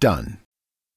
done.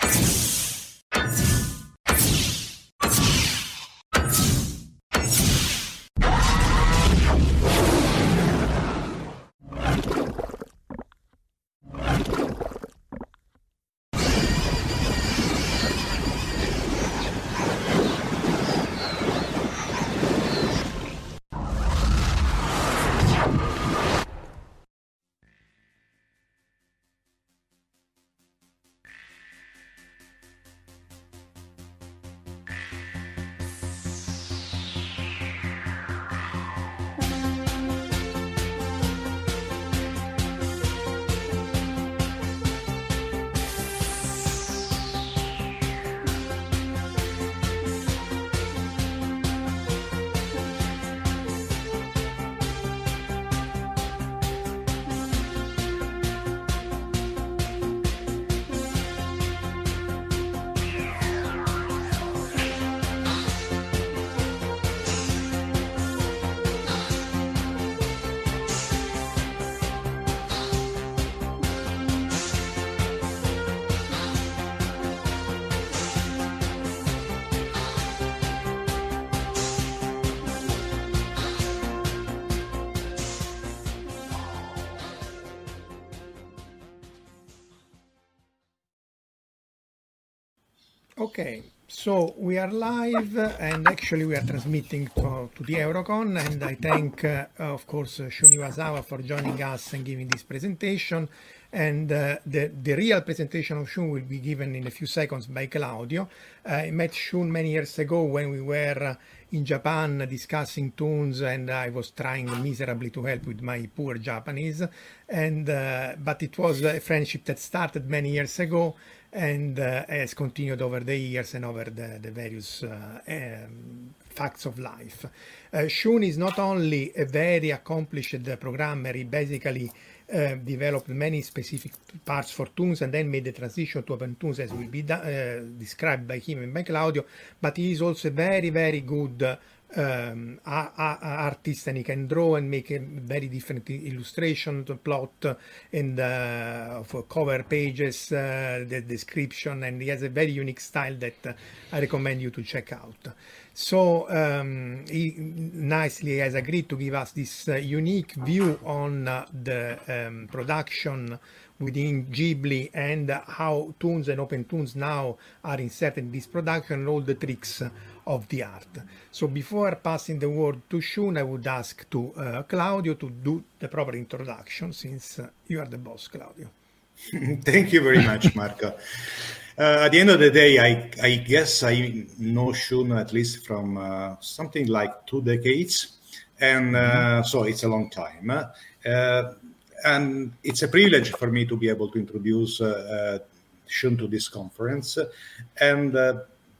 you Okay, so we are live and actually we are transmitting to, to the Eurocon and I thank, uh, of course, uh, Shun Iwasawa for joining us and giving this presentation. And uh, the, the real presentation of Shun will be given in a few seconds by Claudio. Uh, I met Shun many years ago when we were uh, in Japan discussing Toonz and I was trying miserably to help with my poor Japanese. And uh, But it was a friendship that started many years ago and uh, has continued over the years and over the, the various uh, um, facts of life. Uh, Shun is not only a very accomplished programmer, he basically uh, developed many specific parts for Toonz and then made the transition to open OpenToonz as will be uh, described by him and by Claudio, but he is also a very, very good um, artist and he can draw and make a very different illustration to plot and uh, for cover pages uh, the description and he has a very unique style that I recommend you to check out. So um, he nicely has agreed to give us this uh, unique view on uh, the um, production within Ghibli and how Toonz and OpenToonz now are inserted in this production all the tricks of the art. So before passing the word to Shun, I would ask to uh, Claudio to do the proper introduction since uh, you are the boss, Claudio. Thank you very much, Marco. Uh, at the end of the day, I, I guess I know Shun at least from uh, something like two decades. And uh, mm-hmm. so it's a long time. Uh, and it's a privilege for me to be able to introduce uh, Shun to this conference. And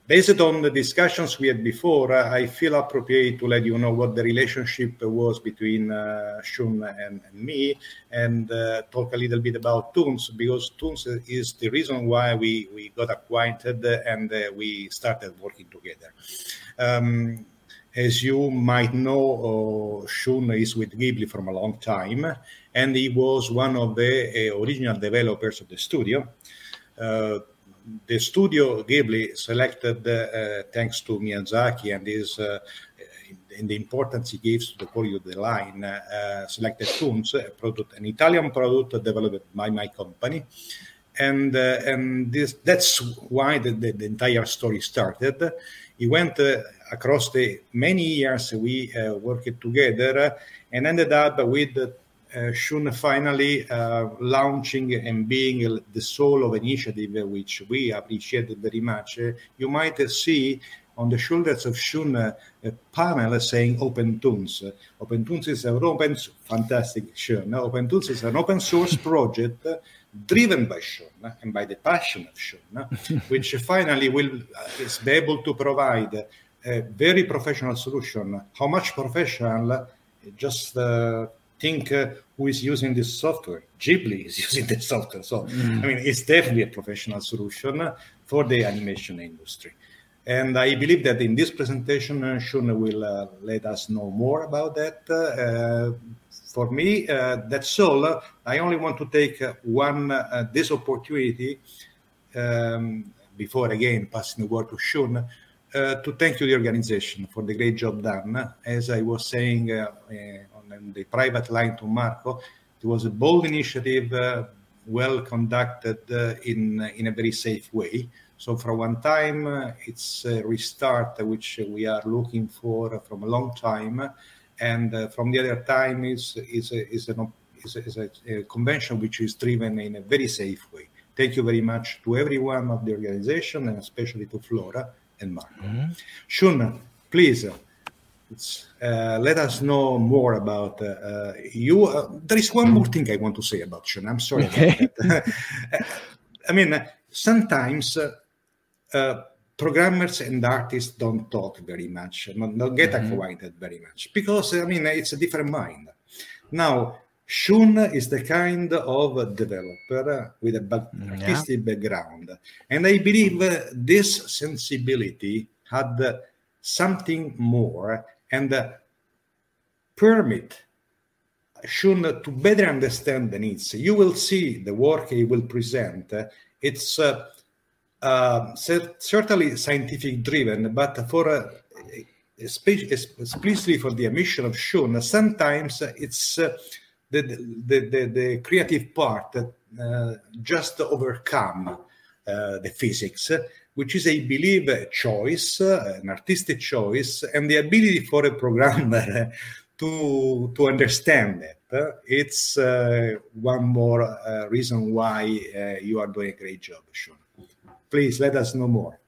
based on the discussions we had before, uh, I feel appropriate to let you know what the relationship was between uh, Shun and, and, me and uh, talk a little bit about Toonz because Toonz is the reason why we, we got acquainted and uh, we started working together. Um, as you might know, uh, Shun is with Ghibli from a long time, and he was one of the uh, original developers of the studio. The studio Ghibli selected, uh, thanks to Miyazaki and his uh, in the importance he gives to the quality of the line, uh, selected a product, an Italian product developed by my company. And, uh, and this, that's why the, the, the, entire story started. He went uh, across the many years we uh, worked together and ended up with Shun finally uh, launching and being the soul of initiative, which we appreciated very much. Uh, you might see on the shoulders of Shun a panel saying OpenToonz. Open Toons is an open, fantastic Shun. OpenToonz is an open source project driven by Shun and by the passion of Shun, which finally will is be able to provide a very professional solution. How much professional? Just uh, think uh, who is using this software. Ghibli is using the software. So, mm. I mean, it's definitely a professional solution for the animation industry. And I believe that in this presentation, uh, Shun will uh, let us know more about that. Uh, for me, uh, that's all. I only want to take uh, one uh, this opportunity um, before again passing the word to Shun to thank you the organization for the great job done. As I was saying on the private line to Marco. It was a bold initiative, uh, well conducted uh, in in a very safe way. So for one time, uh, it's a restart which we are looking for from a long time, and uh, from the other time is is is, an, is, a, is a convention which is driven in a very safe way. Thank you very much to everyone of the organization and especially to Flora and Marco. Mm-hmm. Shun, please uh, let us know more about uh, uh you. Uh, there is one more thing I want to say about Shun. I'm sorry. Okay. I mean, sometimes uh, programmers and artists don't talk very much, don't get mm-hmm. acquainted very much because I mean it's a different mind. Now, Shun is the kind of developer with a back- mm, artistic yeah. background, and I believe this sensibility had something more and permit Shun to better understand the needs. You will see the work he will present. It's uh, uh, certainly scientific driven, but for uh, explicitly for the mission of Shun, sometimes it's uh, the, the, the, the, creative part uh, just overcome uh, the physics which is, I believe, a choice, an artistic choice, and the ability for a programmer to, to understand it. It's uh, one more uh, reason why uh, you are doing a great job, Shun. Please let us know more.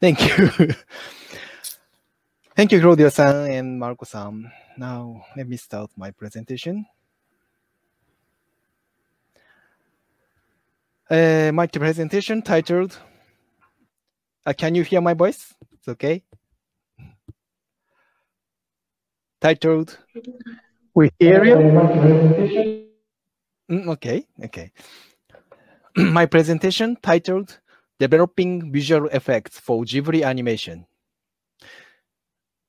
Thank you. Thank you, Claudio-san and Marco-san. Now, let me start my presentation. Uh, my presentation titled, uh, can you hear my voice? It's okay. Titled, we hear you. Mm, okay, okay. my presentation titled, Developing Visual Effects for Ghibli Animation.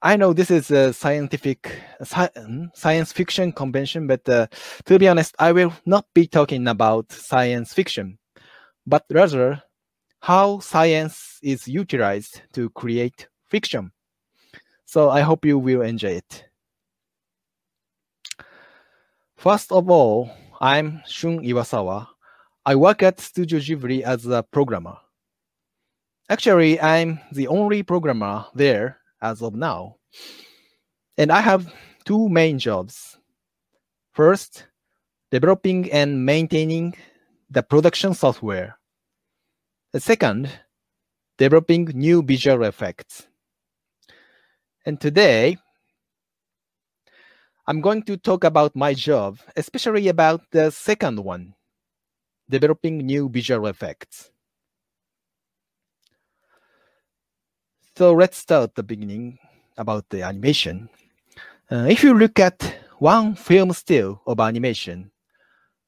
I know this is a scientific sci mm, science fiction convention, but uh, to be honest, I will not be talking about science fiction but rather how science is utilized to create fiction. So I hope you will enjoy it. First of all, I'm Shun Iwasawa. I work at Studio Ghibli as a programmer. Actually, I'm the only programmer there as of now. And I have two main jobs. First, developing and maintaining the production software. The second, developing new visual effects. And today, I'm going to talk about my job, especially about the second one, developing new visual effects. So let's start the beginning about the animation. Uh, if you look at one film still of animation,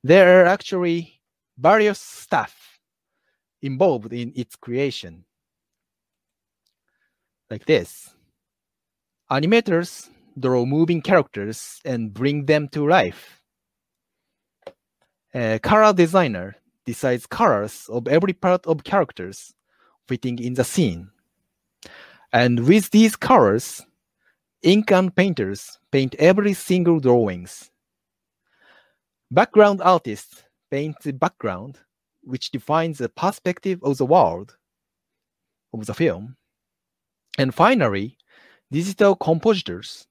there are actually various stuff involved in its creation. Like this. Animators draw moving characters and bring them to life. A color designer decides colors of every part of characters fitting in the scene. And with these colors, ink and painters paint every single drawings. Background artists paint the background, which defines the perspective of the world of the film. And finally, digital compositors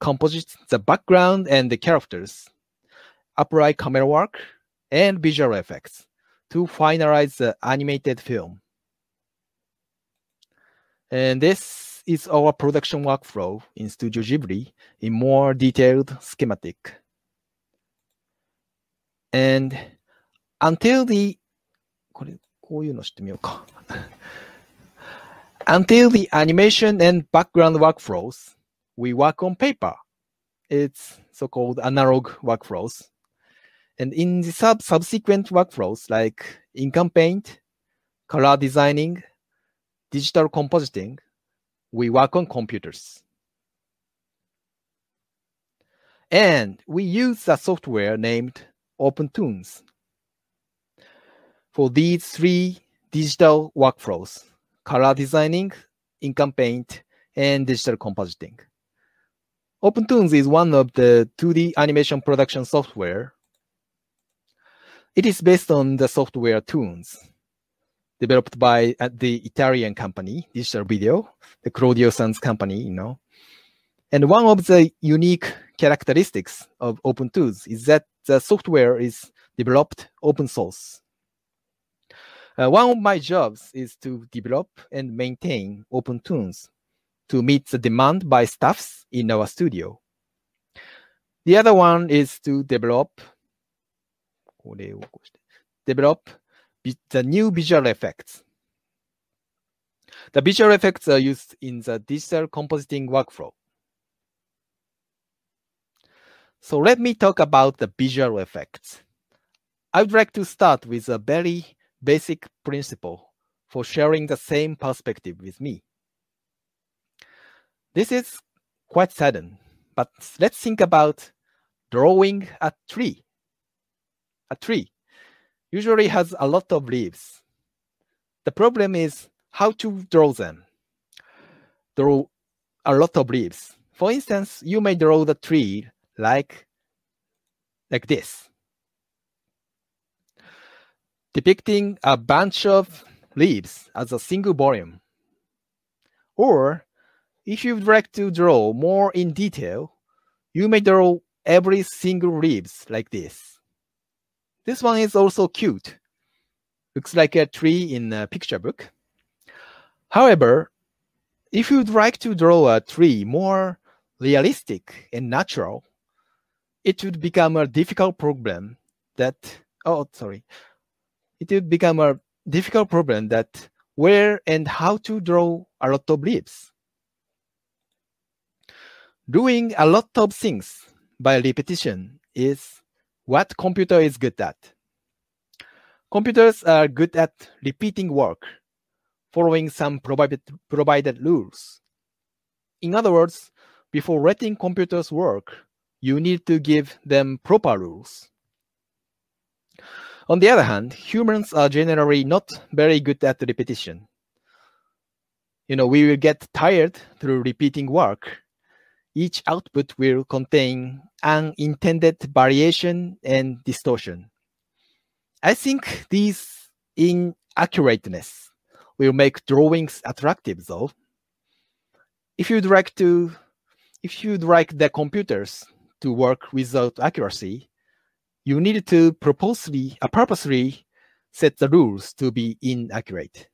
composite the background and the characters, apply camera work and visual effects to finalize the animated film. And this is our production workflow in Studio Ghibli in more detailed schematic. And until the これこういうの知ってみようか。until the animation and background workflows, we work on paper. It's so-called analog workflows. And in the sub subsequent workflows like ink and paint, color designing, digital compositing, we work on computers. And we use a software named OpenToonz. For these three digital workflows, color designing, ink paint, and digital compositing. OpenToonz is one of the 2D animation production software. It is based on the software Toonz, developed by the Italian company, Digital Video, the Claudio San's company, you know. And one of the unique characteristics of OpenToonz is that the software is developed open source. Uh, one of my jobs is to develop and maintain OpenToonz to meet the demand by staffs in our studio. The other one is to develop develop the new visual effects. The visual effects are used in the digital compositing workflow. So let me talk about the visual effects. I would like to start with a very basic principle for sharing the same perspective with me. This is quite sudden, but let's think about drawing a tree. A tree usually has a lot of leaves. The problem is how to draw them. Draw a lot of leaves. For instance, you may draw the tree like, like this, depicting a bunch of leaves as a single volume. Or if you'd like to draw more in detail, you may draw every single leaves like this. This one is also cute. Looks like a tree in a picture book. However, if you'd like to draw a tree more realistic and natural, it would become a difficult problem that, oh, sorry. It would become a difficult problem that where and how to draw a lot of leaves. Doing a lot of things by repetition is what computer is good at. Computers are good at repeating work, following some provided, provided rules. In other words, before letting computers work, you need to give them proper rules. On the other hand, humans are generally not very good at repetition. You know, we will get tired through repeating work each output will contain unintended variation and distortion. I think these inaccurateness will make drawings attractive though. If you'd like to if you'd like the computers to work without accuracy, you need to purposely, uh, purposely set the rules to be inaccurate.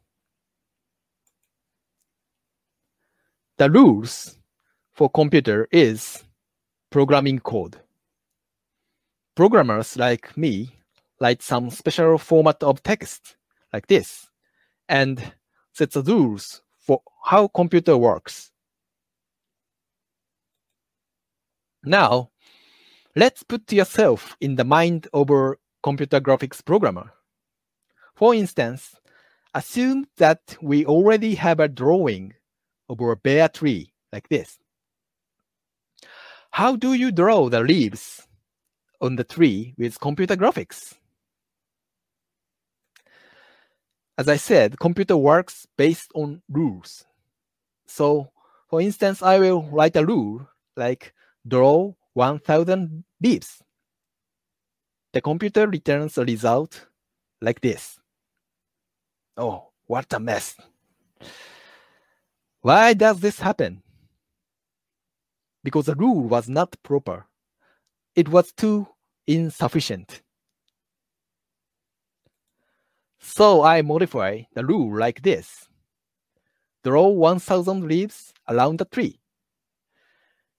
The rules for computer is programming code. Programmers like me write some special format of text like this and set the rules for how computer works. Now, let's put yourself in the mind of a computer graphics programmer. For instance, assume that we already have a drawing of a bare tree like this. How do you draw the leaves on the tree with computer graphics? As I said, computer works based on rules. So, for instance, I will write a rule like draw 1000 leaves. The computer returns a result like this. Oh, what a mess. Why does this happen? Because the rule was not proper. It was too insufficient. So I modify the rule like this. Draw 1000 leaves around the tree.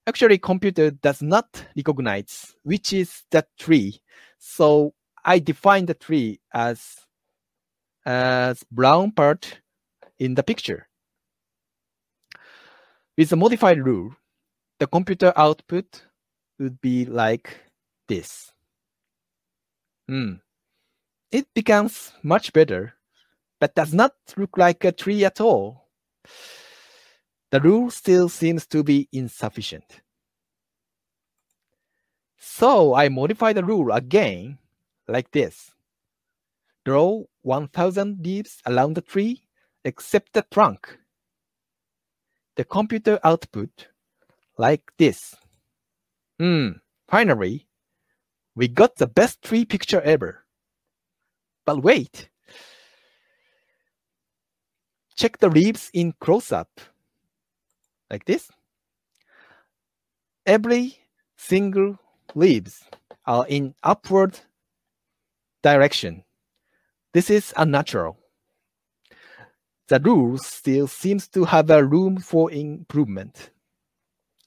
Actually, computer does not recognize which is that tree. So I define the tree as, as brown part in the picture. With the modified rule, the computer output would be like this. Hmm. It becomes much better, but does not look like a tree at all. The rule still seems to be insufficient. So I modify the rule again like this. Draw 1000 leaves around the tree except the trunk the computer output like this. Hmm, finally, we got the best tree picture ever. But wait. Check the leaves in close-up. Like this. Every single leaves are in upward direction. This is unnatural the rule still seems to have a room for improvement.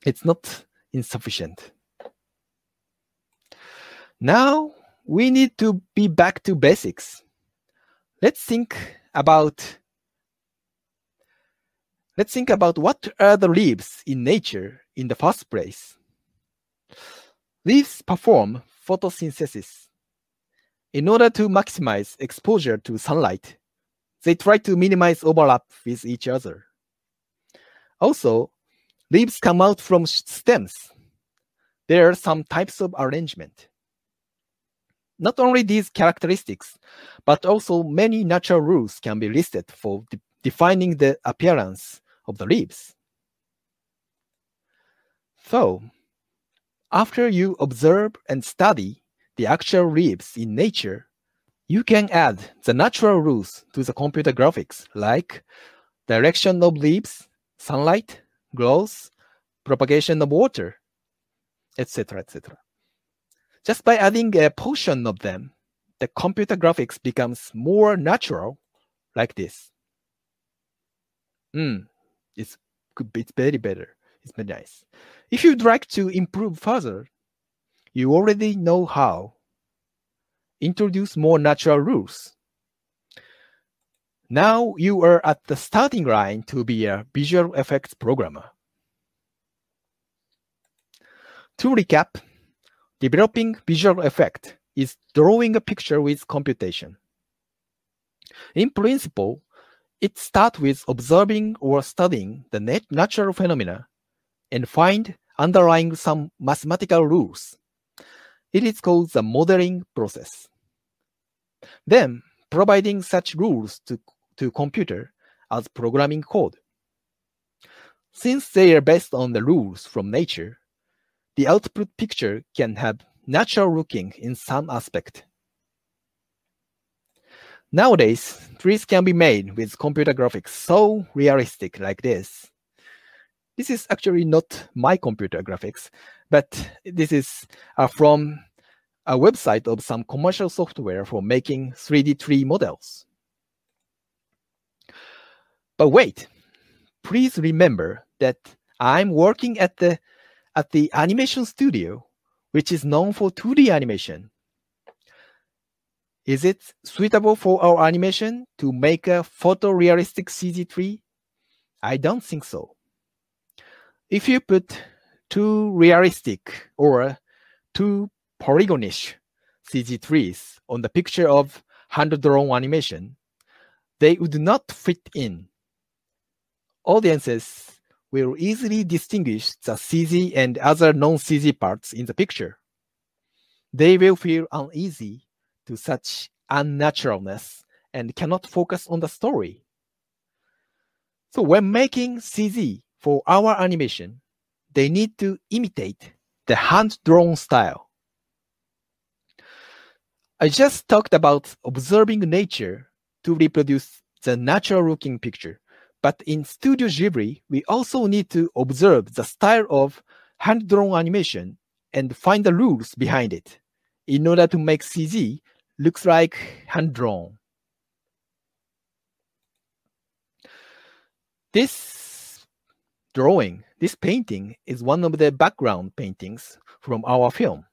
It's not insufficient. Now we need to be back to basics. Let's think about let's think about what are the leaves in nature in the first place. Leaves perform photosynthesis. In order to maximize exposure to sunlight, they try to minimize overlap with each other. Also, leaves come out from stems. There are some types of arrangement. Not only these characteristics, but also many natural rules can be listed for de defining the appearance of the leaves. So, after you observe and study the actual leaves in nature, you can add the natural rules to the computer graphics, like direction of leaves, sunlight, growth, propagation of water, etc., etc. Just by adding a portion of them, the computer graphics becomes more natural, like this. Hmm, it's it's very better. It's very nice. If you'd like to improve further, you already know how introduce more natural rules. Now you are at the starting line to be a visual effects programmer. To recap, developing visual effect is drawing a picture with computation. In principle, it starts with observing or studying the natural phenomena and find underlying some mathematical rules. It is called the modeling process. Then, providing such rules to, to computer as programming code. Since they are based on the rules from nature, the output picture can have natural looking in some aspect. Nowadays, trees can be made with computer graphics so realistic like this. This is actually not my computer graphics, but this is uh, from a website of some commercial software for making 3D tree models. But wait, please remember that I'm working at the at the animation studio, which is known for 2D animation. Is it suitable for our animation to make a photorealistic CG tree? I don't think so. If you put too realistic or too polygonish CG trees on the picture of hand drawn animation, they would not fit in. Audiences will easily distinguish the CG and other non CG parts in the picture. They will feel uneasy to such unnaturalness and cannot focus on the story. So, when making CG for our animation, they need to imitate the hand drawn style. I just talked about observing nature to reproduce the natural looking picture. But in Studio Ghibli, we also need to observe the style of hand drawn animation and find the rules behind it in order to make CG looks like hand drawn. This drawing, this painting is one of the background paintings from our film.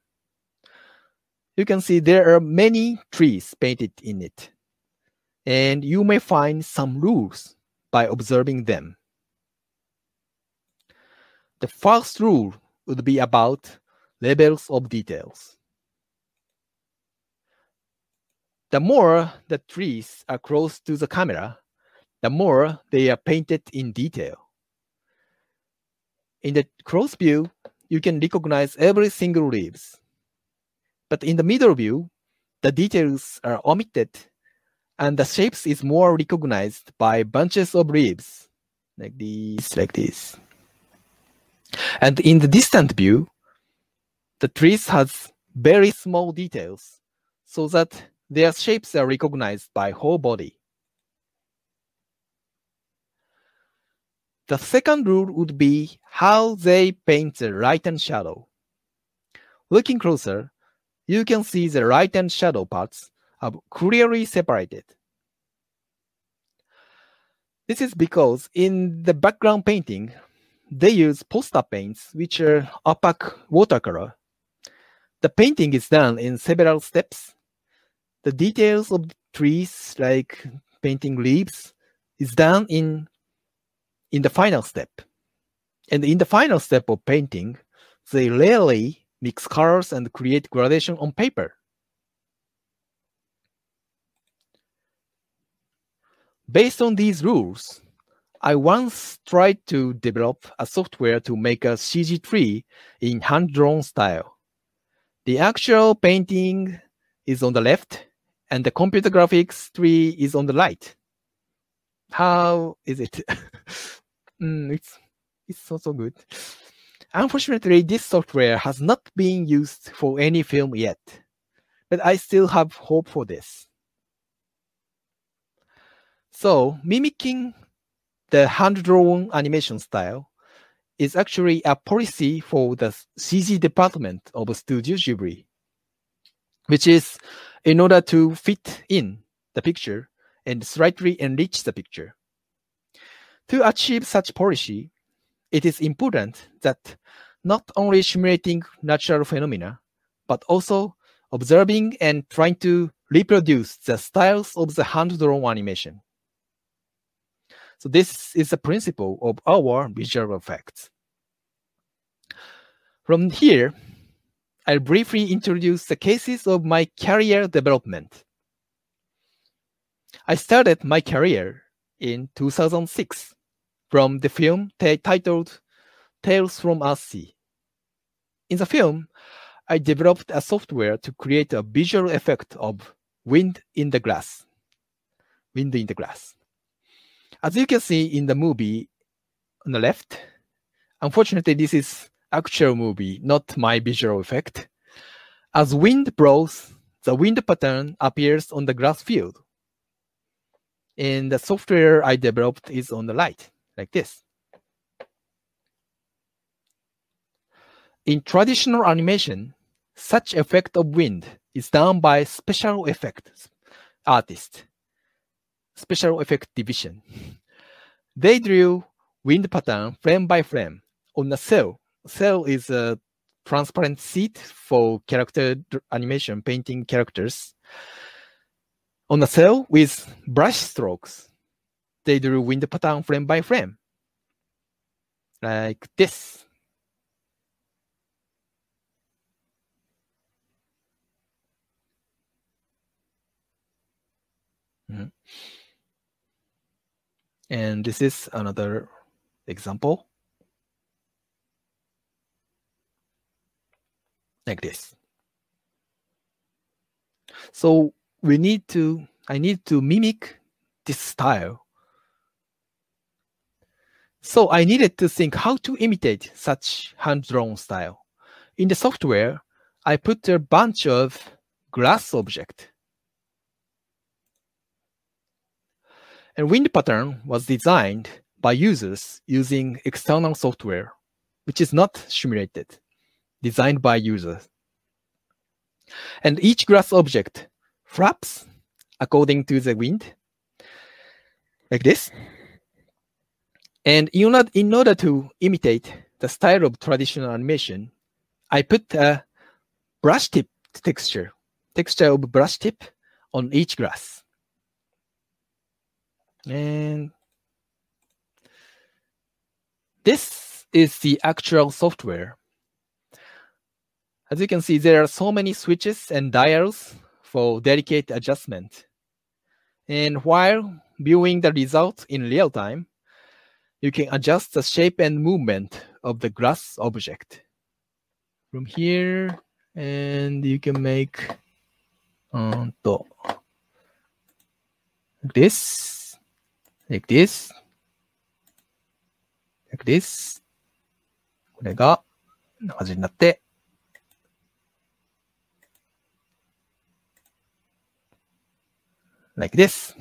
You can see there are many trees painted in it, and you may find some rules by observing them. The first rule would be about levels of details. The more the trees are close to the camera, the more they are painted in detail. In the close view, you can recognize every single leaves. But in the middle view, the details are omitted and the shapes is more recognized by bunches of leaves like this like this. And in the distant view the trees has very small details so that their shapes are recognized by whole body. The second rule would be how they paint the light and shadow. Looking closer you can see the light and shadow parts are clearly separated. This is because in the background painting, they use poster paints, which are opaque watercolor. The painting is done in several steps. The details of the trees, like painting leaves, is done in, in the final step. And in the final step of painting, they rarely mix colors and create gradation on paper. Based on these rules, I once tried to develop a software to make a CG tree in hand-drawn style. The actual painting is on the left, and the computer graphics tree is on the right. How is it? mm, it's it's so so good. Unfortunately, this software has not been used for any film yet, but I still have hope for this. So mimicking the hand-drawn animation style is actually a policy for the CG department of Studio Ghibli, which is in order to fit in the picture and slightly enrich the picture. To achieve such policy, it is important that not only simulating natural phenomena, but also observing and trying to reproduce the styles of the hand-drawn animation. So this is the principle of our visual effects. From here, I'll briefly introduce the cases of my career development. I started my career in 2006 from the film titled Tales from Earthsea. In the film, I developed a software to create a visual effect of wind in the glass. Wind in the glass. As you can see in the movie on the left, unfortunately, this is actual movie, not my visual effect. As wind blows, the wind pattern appears on the grass field. And the software I developed is on the right, like this. In traditional animation, such effect of wind is done by special effects artist, special effect division. They drew wind pattern frame by frame on a cell. Cell is a transparent sheet for character animation, painting characters. On a cell with brush strokes, they drew wind pattern frame by frame. Like this. And this is another example. Like this. So we need to, I need to mimic this style. So I needed to think how to imitate such hand-drawn style. In the software, I put a bunch of glass object And wind pattern was designed by users using external software, which is not simulated, designed by users. And each glass object flaps according to the wind, like this. And in order, in order to imitate the style of traditional animation, I put a brush tip texture, texture of brush tip on each glass. And this is the actual software. As you can see, there are so many switches and dials for delicate adjustment. And while viewing the result in real time, you can adjust the shape and movement of the glass object. From here, and you can make um, this like this like this これがこんな感じになって、like this.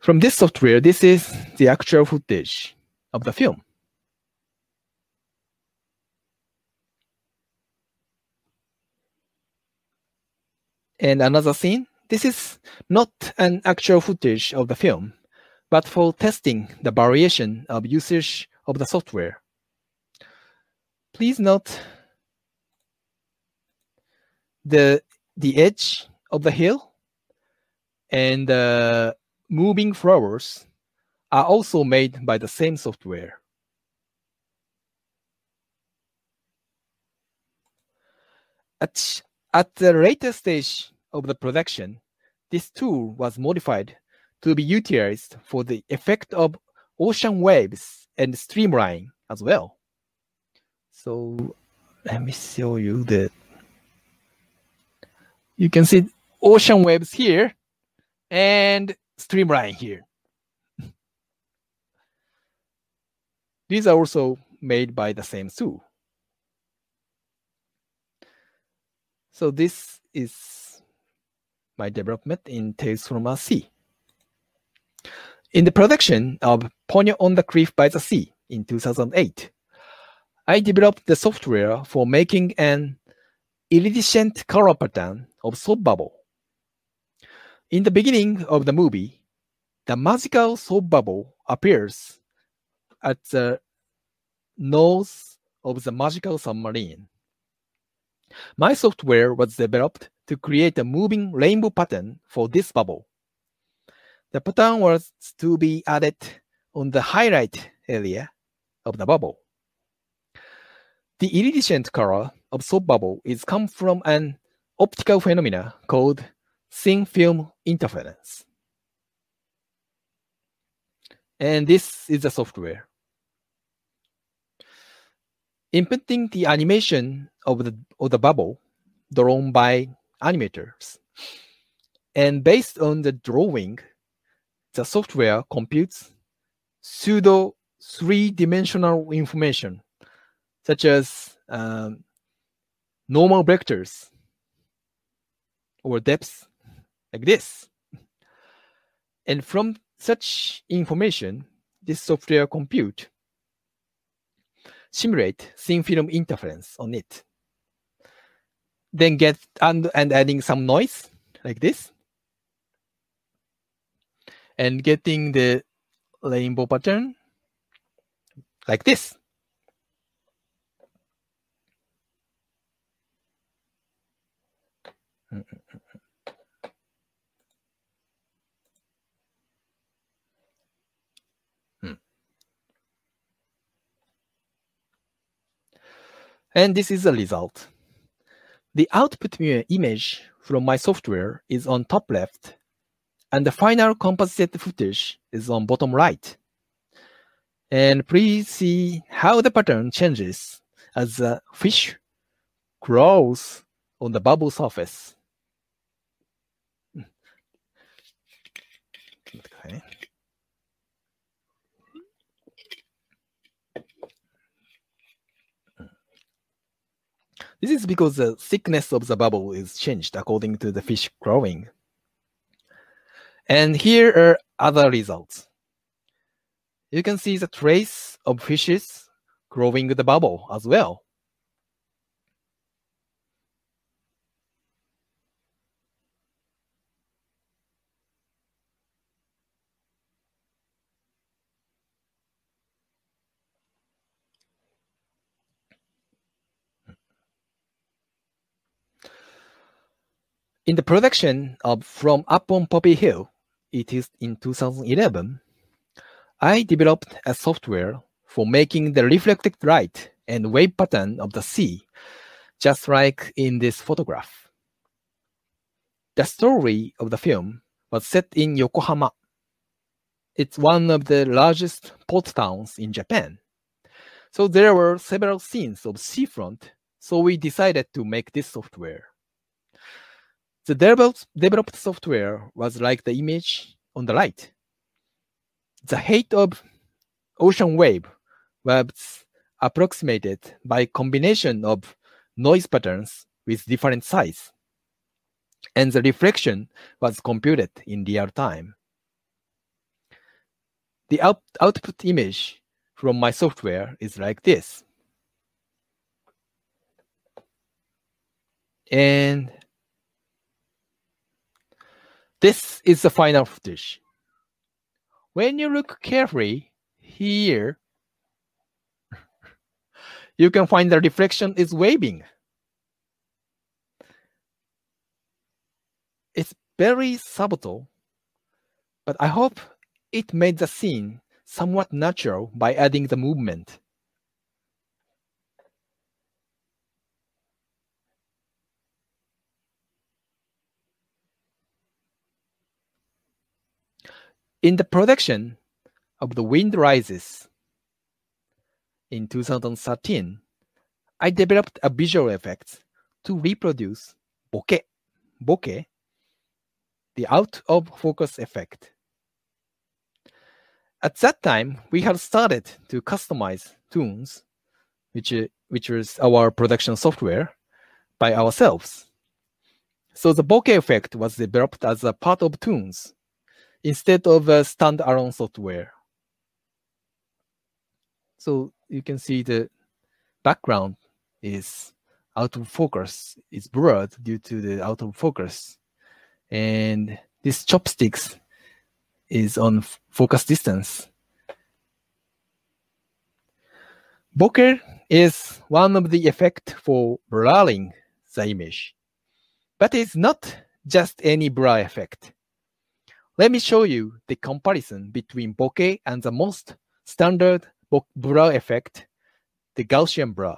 From this software, this is the actual footage of the film. And another scene, this is not an actual footage of the film, but for testing the variation of usage of the software. Please note the, the edge of the hill and the moving flowers are also made by the same software. At, at the later stage of the production, this tool was modified to be utilized for the effect of ocean waves and streamline as well. So let me show you the. You can see ocean waves here and streamline here. These are also made by the same tool. So this is my development in Tales from Earthsea. In the production of Ponyo on the Cliff by the Sea in 2008, I developed the software for making an iridescent color pattern of soap bubble. In the beginning of the movie, the magical soap bubble appears at the nose of the magical submarine. My software was developed to create a moving rainbow pattern for this bubble. The pattern was to be added on the highlight area of the bubble. The iridescent color of soap bubble is come from an optical phenomena called thin film interference. And this is the software. Inputting the animation of the, of the bubble drawn by animators. And based on the drawing, the software computes pseudo three-dimensional information, such as um, normal vectors or depths, like this. And from such information, this software compute, simulate thin film interference on it, then get and, and adding some noise like this, and getting the rainbow pattern like this. And this is the result. The output image from my software is on top left, and the final composite footage is on bottom right. And please see how the pattern changes as the fish crawls on the bubble surface. Hmm. Okay. This is because the thickness of the bubble is changed according to the fish growing. And here are other results. You can see the trace of fishes growing the bubble as well. In the production of From Up on Poppy Hill, it is in 2011, I developed a software for making the reflected light and wave pattern of the sea, just like in this photograph. The story of the film was set in Yokohama. It's one of the largest port towns in Japan. So there were several scenes of seafront, so we decided to make this software. The developed, developed software was like the image on the right. The height of ocean wave was approximated by combination of noise patterns with different size. And the reflection was computed in real time. The out output image from my software is like this. And this is the final footage. When you look carefully here, you can find the reflection is waving. It's very subtle, but I hope it made the scene somewhat natural by adding the movement. In the production of The Wind Rises in 2013, I developed a visual effect to reproduce bokeh, bokeh, the out of focus effect. At that time, we had started to customize Toonz, which, which was our production software, by ourselves. So the bokeh effect was developed as a part of Toonz instead of a standalone software. So you can see the background is out of focus. It's blurred due to the out of focus. And this chopsticks is on focus distance. Bokeh is one of the effect for blurring the image. But it's not just any blur effect. Let me show you the comparison between bokeh and the most standard blur effect, the Gaussian blur.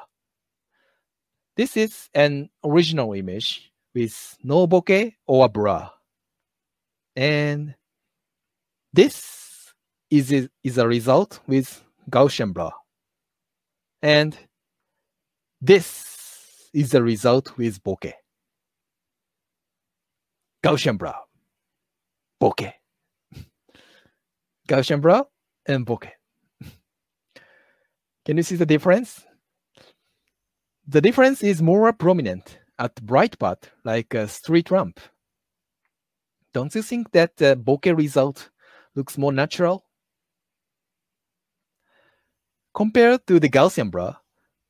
This is an original image with no bokeh or blur. And this is a, is a result with Gaussian blur. And this is the result with bokeh. Gaussian blur bokeh. Gaussian blur and bokeh. Can you see the difference? The difference is more prominent at bright part like a street lamp. Don't you think that uh, the bokeh result looks more natural? compared to the Gaussian blur,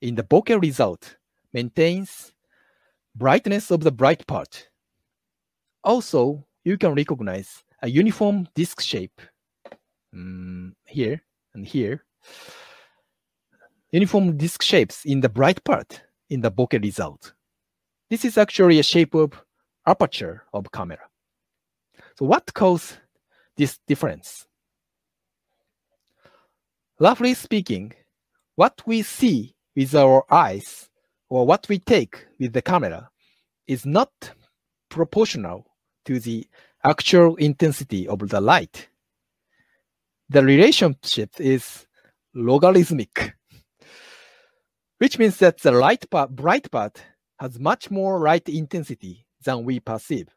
in the bokeh result maintains brightness of the bright part. Also, you can recognize a uniform disk shape um, here and here. Uniform disk shapes in the bright part in the bokeh result. This is actually a shape of aperture of camera. So what causes this difference? Roughly speaking, what we see with our eyes or what we take with the camera is not proportional to the actual intensity of the light. The relationship is logarithmic, which means that the light part, bright part has much more light intensity than we perceive.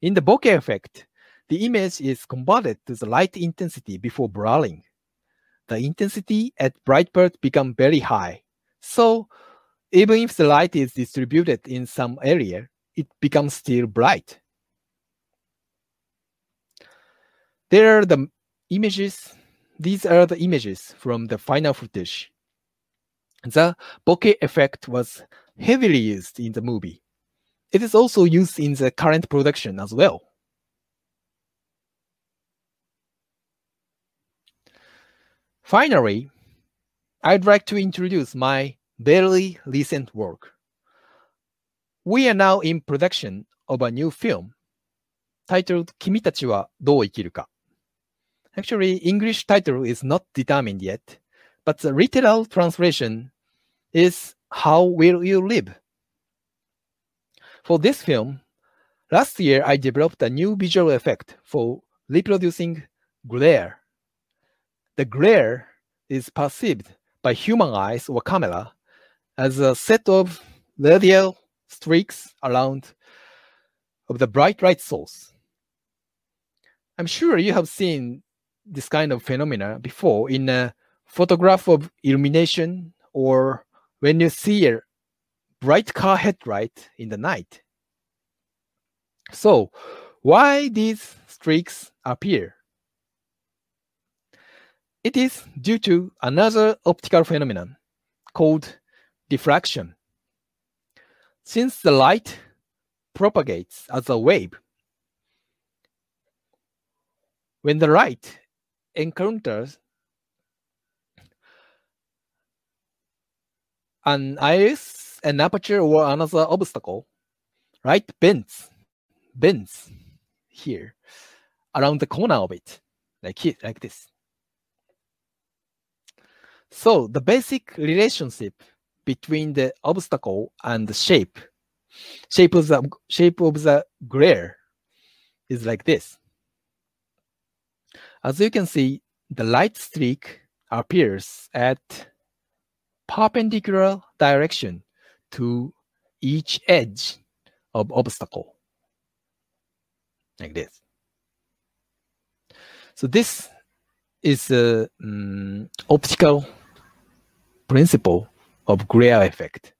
In the bokeh effect, the image is converted to the light intensity before blurring. The intensity at bright part become very high. So even if the light is distributed in some area, it becomes still bright. There are the images. These are the images from the final footage. The bokeh effect was heavily used in the movie. It is also used in the current production as well. Finally, I'd like to introduce my very recent work. We are now in production of a new film titled 君たちはどう生きるか Actually, English title is not determined yet, but the literal translation is How Will You Live? For this film, last year I developed a new visual effect for reproducing glare. The glare is perceived by human eyes or camera as a set of radial streaks around of the bright light source. I'm sure you have seen this kind of phenomena before in a photograph of illumination or when you see a bright car headlight in the night. So, why these streaks appear? It is due to another optical phenomenon called diffraction. Since the light propagates as a wave, when the light encounters an iris, an aperture, or another obstacle, light bends, bends here around the corner of it, like here, like this. So the basic relationship between the obstacle and the shape, shape of the shape of the glare, is like this. As you can see, the light streak appears at perpendicular direction to each edge of obstacle, like this. So this is a um, optical principle of glare effect.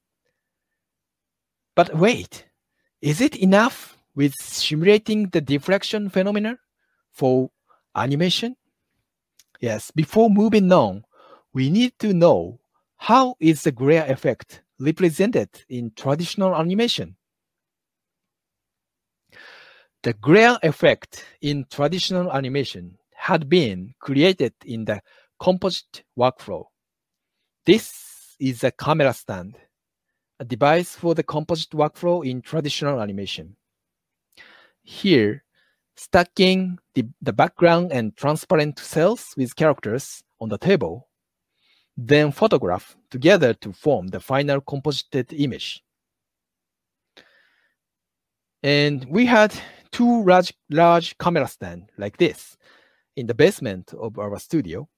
But wait, is it enough with simulating the diffraction phenomena for animation? Yes, before moving on, we need to know how is the glare effect represented in traditional animation? The glare effect in traditional animation had been created in the composite workflow. This is a camera stand, a device for the composite workflow in traditional animation. Here, stacking the, the background and transparent cells with characters on the table, then photograph together to form the final composited image. And we had two large, large camera stands like this in the basement of our studio.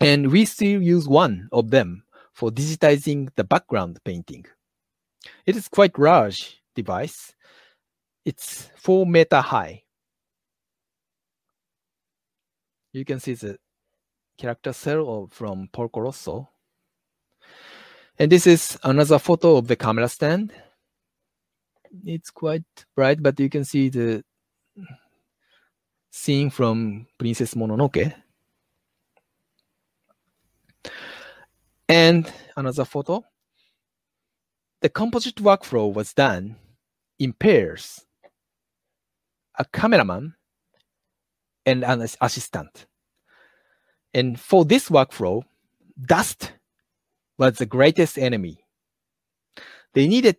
And we still use one of them for digitizing the background painting. It is quite large device. It's four meter high. You can see the character cell from Porco Rosso. And this is another photo of the camera stand. It's quite bright, but you can see the scene from Princess Mononoke. And another photo. The composite workflow was done in pairs. A cameraman and an assistant. And for this workflow, dust was the greatest enemy. They needed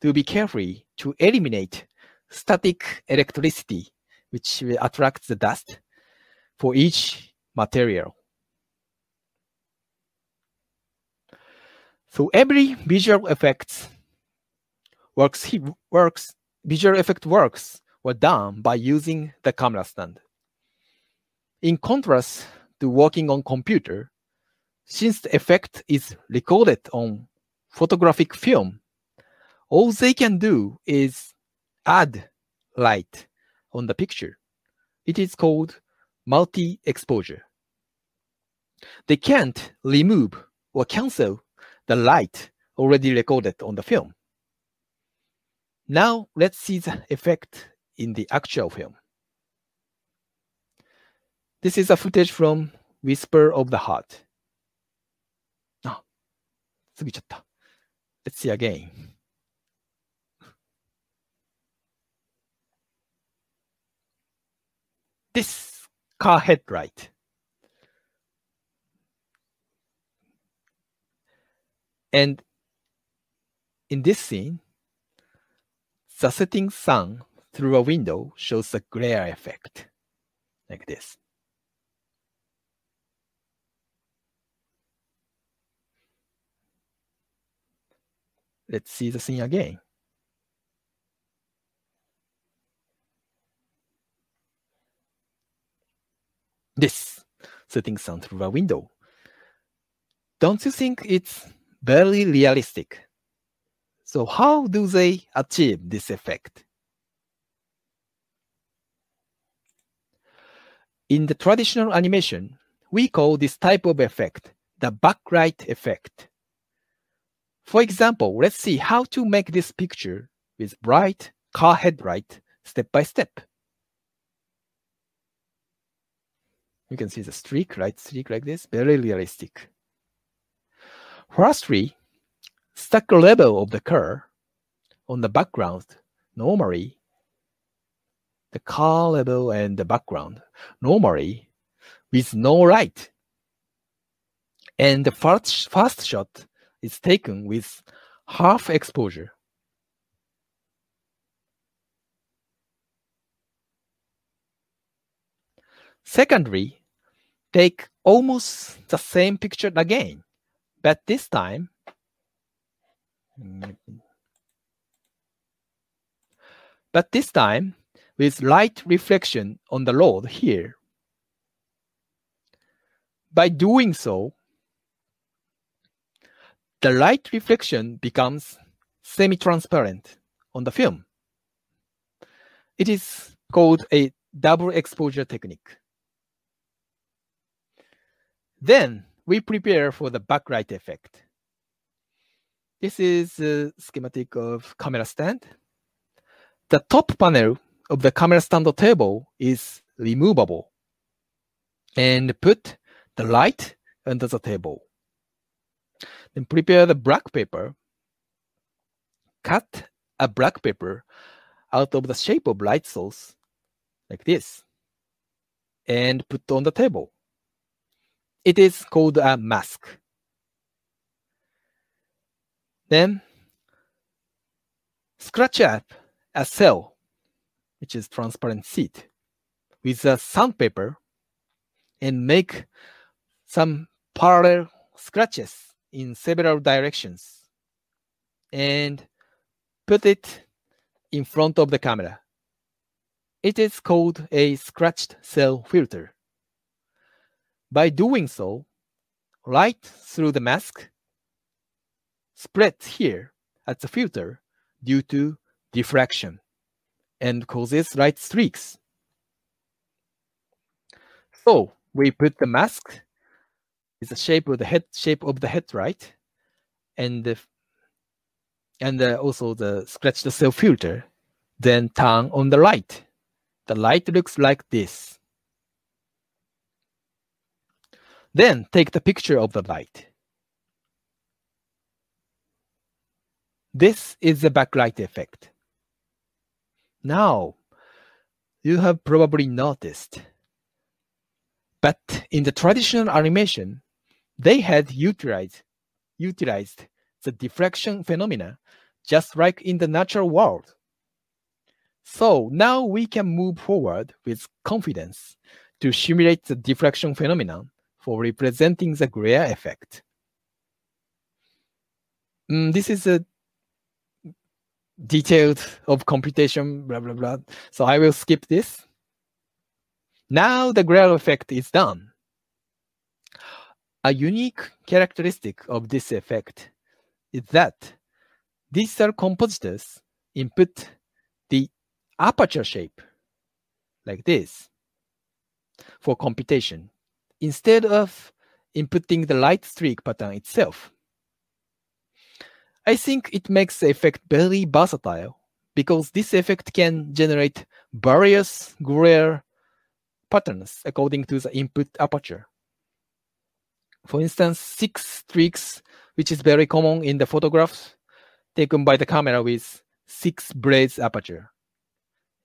to be careful to eliminate static electricity, which attracts the dust for each material. So every visual effects works works visual effect works were done by using the camera stand. In contrast to working on computer, since the effect is recorded on photographic film, all they can do is add light on the picture. It is called multi-exposure. They can't remove or cancel the light already recorded on the film. Now let's see the effect in the actual film. This is a footage from Whisper of the Heart. Ah, Let's see again. This car headlight And in this scene, the setting sun through a window shows a glare effect, like this. Let's see the scene again. This setting sun through a window. Don't you think it's very realistic? So how do they achieve this effect? In the traditional animation, we call this type of effect the backlight effect. For example, let's see how to make this picture with bright car headlight step by step. You can see the streak, right? Streak like this, very realistic. Firstly, stack level of the car on the background. Normally, the car level and the background. Normally, with no light. And the first, first shot is taken with half exposure. Secondly, take almost the same picture again, but this time, but this time with light reflection on the road here. By doing so, the light reflection becomes semi-transparent on the film. It is called a double exposure technique. Then we prepare for the backlight effect. This is a schematic of camera stand. The top panel of the camera stand table is removable and put the light under the table. Then prepare the black paper. Cut a black paper out of the shape of light source, like this, and put on the table. It is called a mask. Then scratch up a cell, which is transparent sheet, with a sandpaper and make some parallel scratches in several directions and put it in front of the camera. It is called a scratched cell filter. By doing so, light through the mask spreads here at the filter due to diffraction and causes light streaks. So we put the mask is the shape of the head shape of the head right? And the, and the, also the scratch the cell filter then turn on the light. The light looks like this then take the picture of the light This is the backlight effect. Now, you have probably noticed. But in the traditional animation, they had utilized, utilized the diffraction phenomena just like in the natural world. So now we can move forward with confidence to simulate the diffraction phenomenon for representing the glare effect. Mm, this is a detailed of computation, blah, blah, blah. So I will skip this. Now the glare effect is done. A unique characteristic of this effect is that digital compositors input the aperture shape like this for computation instead of inputting the light streak pattern itself. I think it makes the effect very versatile because this effect can generate various glare patterns according to the input aperture. For instance, six streaks, which is very common in the photographs taken by the camera with six blades aperture,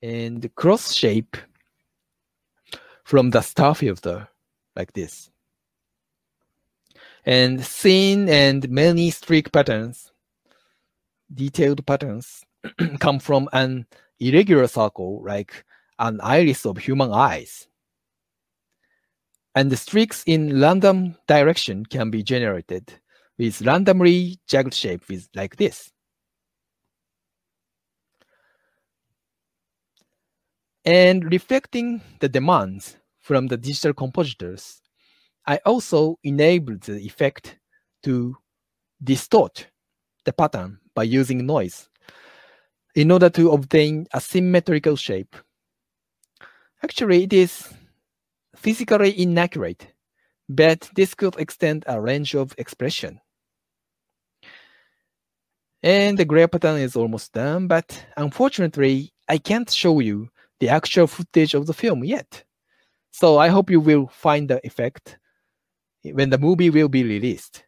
and cross shape from the star filter like this. And thin and many streak patterns detailed patterns come from an irregular circle like an iris of human eyes. And the streaks in random direction can be generated with randomly jagged shape with like this. And reflecting the demands from the digital compositors, I also enabled the effect to distort the pattern by using noise in order to obtain a symmetrical shape. Actually, it is physically inaccurate, but this could extend a range of expression. And the gray pattern is almost done, but unfortunately, I can't show you the actual footage of the film yet. So I hope you will find the effect when the movie will be released.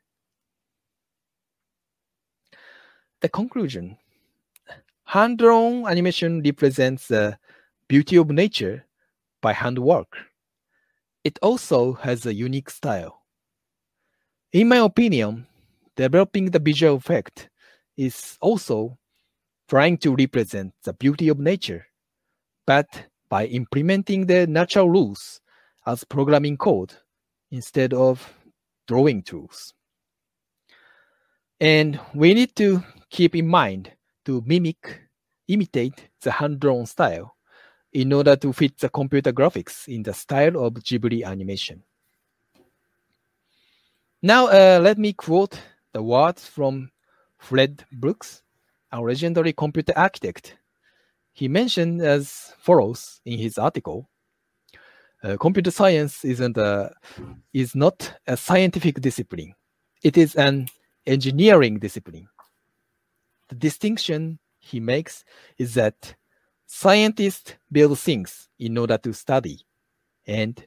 the conclusion. Hand-drawn animation represents the beauty of nature by handwork. It also has a unique style. In my opinion, developing the visual effect is also trying to represent the beauty of nature, but by implementing the natural rules as programming code instead of drawing tools. And we need to keep in mind to mimic, imitate the hand-drawn style in order to fit the computer graphics in the style of Ghibli animation. Now, uh, let me quote the words from Fred Brooks, a legendary computer architect. He mentioned as follows in his article, uh, computer science isn't a, is not a scientific discipline. It is an engineering discipline. The distinction he makes is that scientists build things in order to study, and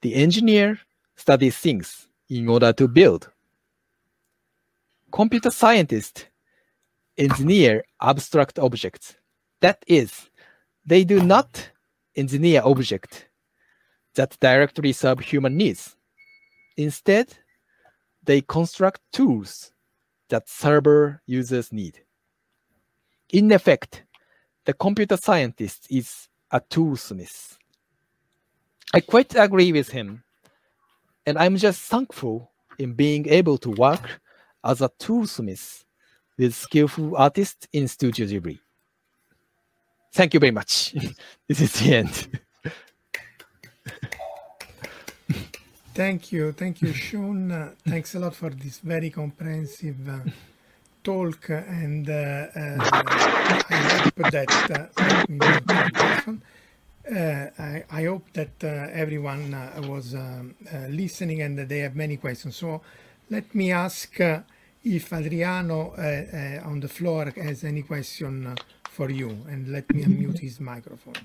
the engineer studies things in order to build. Computer scientists engineer abstract objects. That is, they do not engineer objects that directly serve human needs. Instead, they construct tools that server users need. In effect, the computer scientist is a toolsmith. I quite agree with him, and I'm just thankful in being able to work as a toolsmith with skillful artists in Studio Ghibli. Thank you very much. this is the end. Thank you. Thank you, Shun. Uh, thanks a lot for this very comprehensive uh, talk and uh, uh, I hope that uh, I, I, hope that everyone was um, listening and that they have many questions. So let me ask if Adriano on the floor has any question for you and let me unmute his microphone.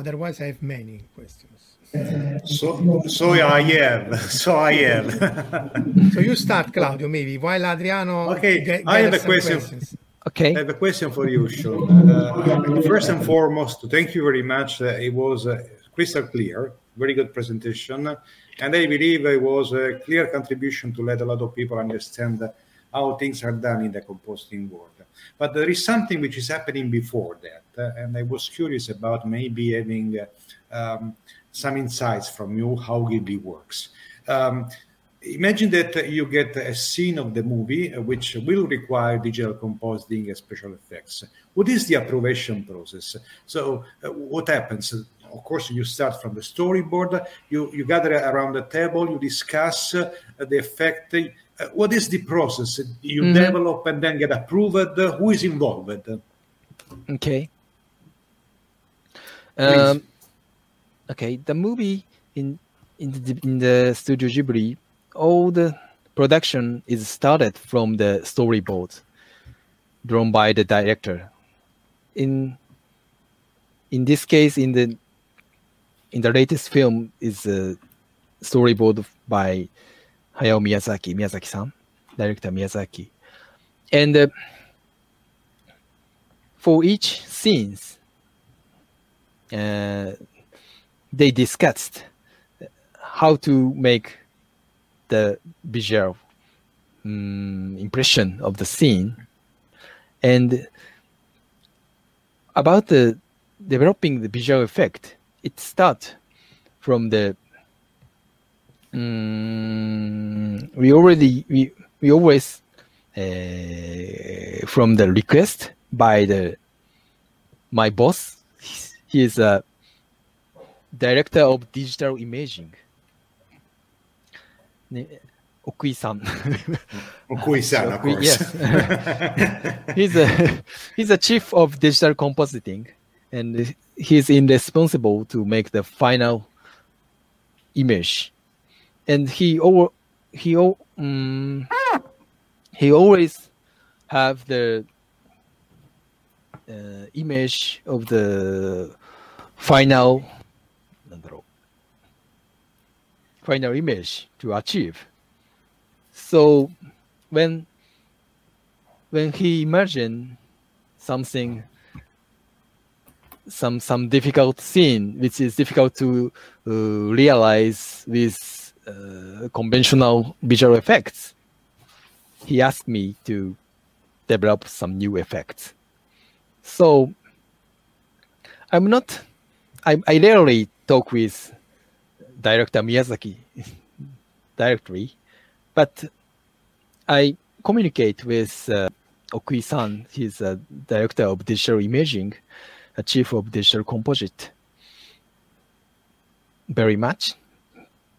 Otherwise, I have many questions. So, so I have. So I have. so you start, Claudio, maybe while Adriano. Okay, get, I have a question. Questions. Okay. I have a question for you, Sean. Uh, first and foremost, thank you very much. Uh, it was uh, crystal clear, very good presentation, and I believe it was a clear contribution to let a lot of people understand how things are done in the compositing world. But there is something which is happening before that, uh, and I was curious about maybe having uh, um, some insights from you how Ghibli works. Um, imagine that you get a scene of the movie uh, which will require digital compositing and special effects. What is the approbation process? So, uh, what happens? Of course, you start from the storyboard, you, you gather around the table, you discuss uh, the effect. Uh, what is the process? You mm-hmm. develop and then get approved. who is involved? Okay. Um, okay, the movie in in the, in the Studio Ghibli all the production is started from the storyboard drawn by the director. In in this case, in the in the latest film is a storyboard by Hayao Miyazaki, Miyazaki-san, director Miyazaki, and uh, for each scenes, uh, they discussed how to make the visual um, impression of the scene. And about the developing the visual effect it starts from the um, we already we we always uh, from the request by the my boss he is a director of digital imaging Okui-san. Okui-san, of course. Yes. he's a he's a chief of digital compositing, and he's in responsible to make the final image. And he he um, he always have the uh, image of the final final image to achieve. So when when he imagined something some some difficult scene which is difficult to uh, realize with uh, conventional visual effects he asked me to develop some new effects so i'm not i, I rarely talk with director Miyazaki directly, but I communicate with uh, Okui-san. He's a director of digital imaging, a chief of digital composite. Very much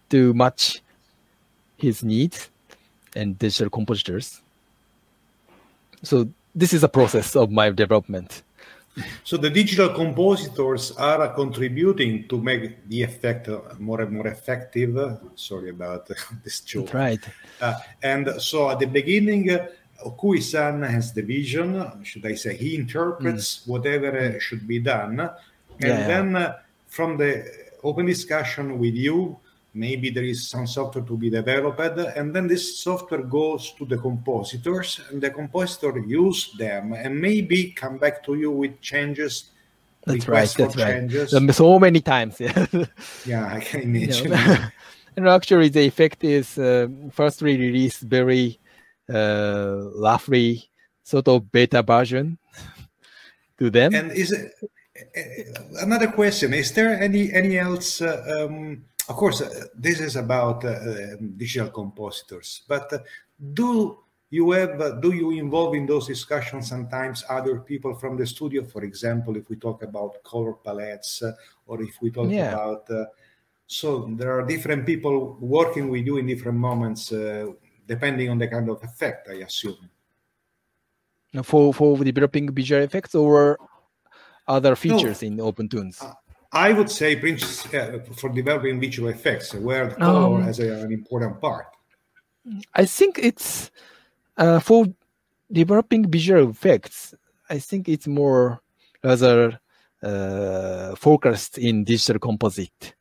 to match his needs and digital compositors. So this is a process of my development. So the digital compositors are contributing to make the effect more and more effective. Sorry about this joke. That's right. Uh, and so at the beginning, uh, Okui-san has the vision. Should I say he interprets mm. whatever uh, should be done, and yeah. then uh, from the open discussion with you, maybe there is some software to be developed and then this software goes to the compositors and the compositor use them and maybe come back to you with changes that's right that's changes. right so many times yeah. Yeah i can imagine. and actually the effect is uh, firstly released very uh, roughly sort of beta version to them. And is it uh, another question is there any any else uh, um, of course, uh, this is about uh, um, digital compositors, but uh, do you have uh, do you involve in those discussions sometimes other people from the studio for example if we talk about color palettes or if we talk yeah. about uh, so there are different people working with you in different moments depending on the kind of effect i assume for for developing visual effects or other features no. in OpenToonz I would say uh, for developing visual effects, where the color um, has a, an important part. I think it's uh, for developing visual effects. I think it's more rather uh, focused in digital composite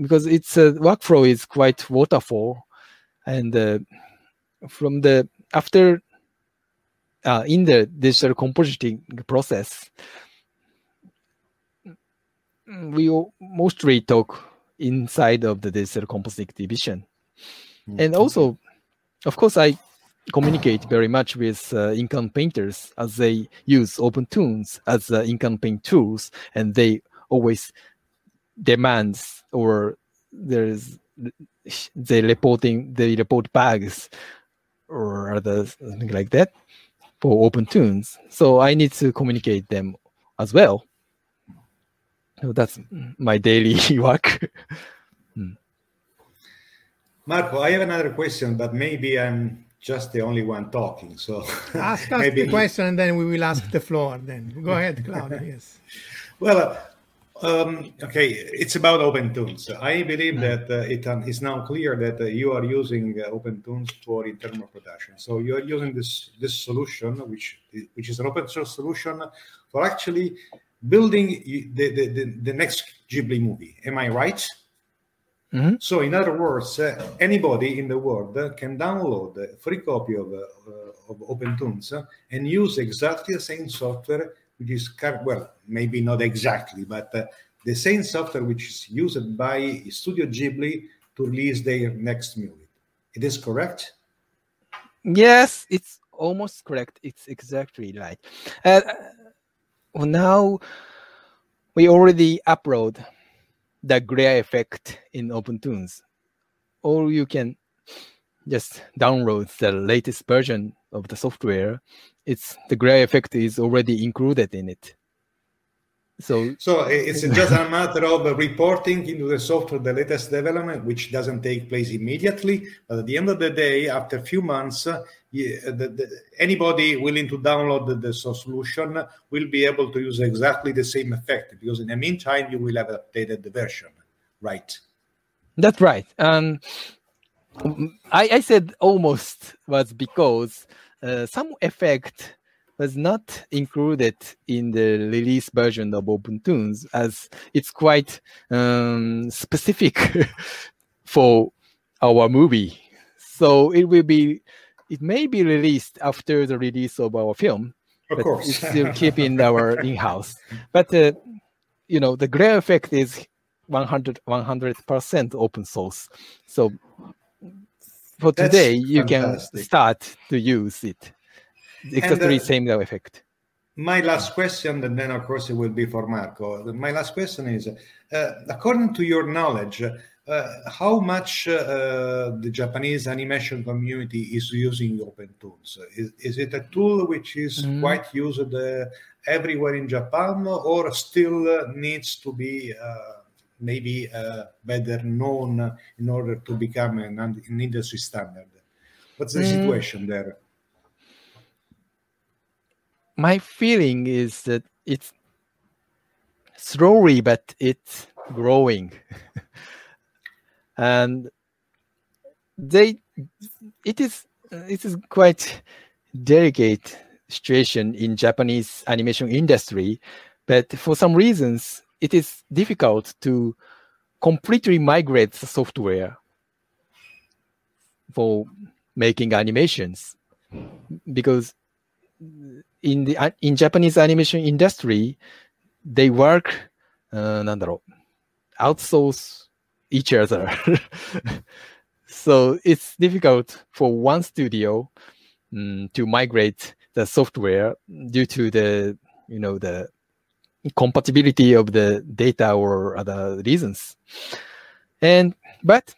because its uh, workflow is quite waterfall and uh, from the after uh, in the digital compositing process we mostly talk inside of the digital compositing division mm-hmm. and also of course i communicate very much with uh, Inkan painters as they use OpenToonz as uh, Inkan paint tools, and they always demands or there's they reporting they report bugs or other something like that for OpenToonz. So I need to communicate them as well. So that's my daily work. hmm. Marco, I have another question, but maybe I'm just the only one talking. So ask us the question, and then we will ask the floor. Then go ahead, Claudio. Yes. well, um, okay, it's about OpenToonz. I believe that uh, it um, is now clear that uh, you are using uh, OpenToonz for internal production. So you are using this this solution, which which is an open source solution for actually building the the, the, the next Ghibli movie. Am I right? Mm-hmm. So, in other words, uh, anybody in the world can download a free copy of, uh, of OpenToonz and use exactly the same software, which is, well, maybe not exactly, but uh, the same software which is used by Studio Ghibli to release their next movie. It is correct? Yes, it's almost correct. It's exactly right. Well, now we already upload the glare effect in OpenToonz, Or you can just download the latest version of the software. It's the glare effect is already included in it. So, so it's just a matter of reporting into the software the latest development, which doesn't take place immediately. But at the end of the day, after a few months, the, the, anybody willing to download the, the, solution will be able to use exactly the same effect because in the meantime, you will have updated the version, right? That's right. Um, I, I said almost was because uh, some effect was not included in the release version of OpenToonz as it's quite um, specific for our movie. So it will be, it may be released after the release of our film. Of course. It's still keep in our in-house. But, uh, you know, the glare effect is 100, 100% open source. So for That's today, you fantastic. can start to use it exactly the same effect. My last question, and then of course it will be for Marco. My last question is, uh, according to your knowledge, uh, how much uh, the Japanese animation community is using OpenToonz? Is, is it a tool which is mm. quite used uh, everywhere in Japan, or still uh, needs to be uh, maybe better known in order to become an, an industry standard? What's the mm. situation there? my feeling is that it's slowly, but it's growing. and they, it is, it is quite delicate situation in Japanese animation industry, but for some reasons, it is difficult to completely migrate the software for making animations. Because in the in Japanese animation industry, they work, uh, outsource each other. so it's difficult for one studio um, to migrate the software due to the you know the compatibility of the data or other reasons. And but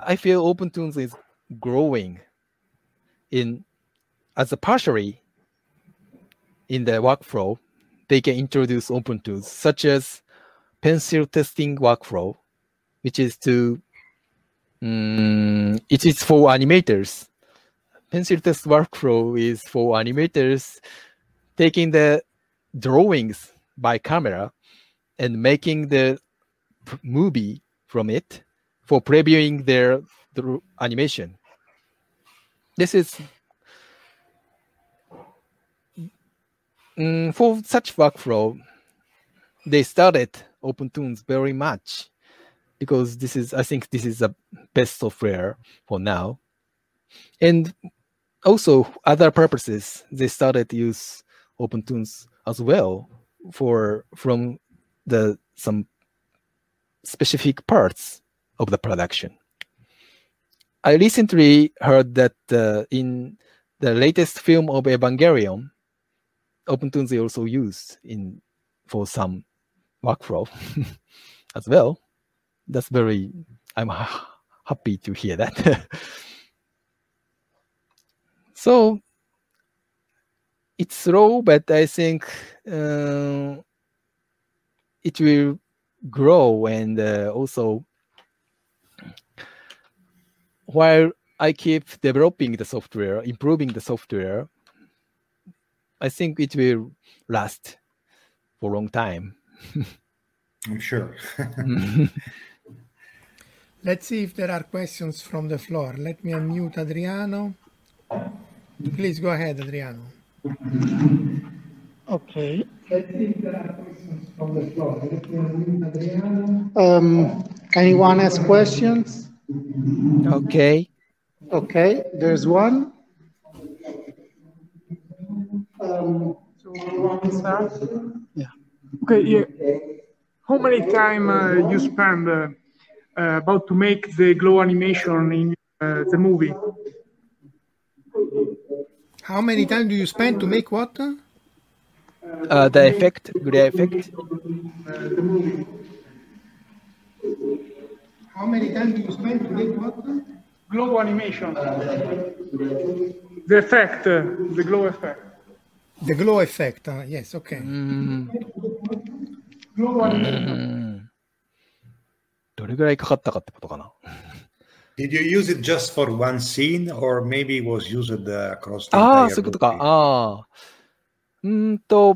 I feel OpenToonz is growing in as a partially in the workflow, they can introduce OpenToonz, such as pencil testing workflow, which is to um, it is for animators. Pencil test workflow is for animators taking the drawings by camera and making the movie from it for previewing their the animation. This is mm, for such workflow, they started OpenToonz very much because this is I think this is the best software for now. And also other purposes they started to use OpenToonz as well for from the some specific parts of the production. I recently heard that uh, in the latest film of Evangelion, OpenToonz is also used in for some workflow as well. That's very. I'm happy to hear that. so it's slow, but I think uh, it will grow and uh, also while I keep developing the software, improving the software, I think it will last for a long time. I'm sure. Let's see if there are questions from the floor. Let me unmute Adriano. Please go ahead, Adriano. Okay. Let's see if there are questions from the floor. Let me unmute Adriano. Um, anyone has questions? Okay. Okay, there's one. Um, So you want to start? Yeah. Okay. Yeah. How many time uh, you spend uh, uh, about to make the glow animation in uh, the movie? How many time do you spend to make what? Uh, the effect, glare effect. How many time do you spend to make what? Glow animation. The effect, uh, the glow effect. The glow effect. uh, yes, okay. Mm, Glow animation. うんどれぐらいかかったかってことかな。 Did you use it just for one scene, or maybe it was used uh, across the ああ、 entire そういうことか。 movie? ああ。うーんと、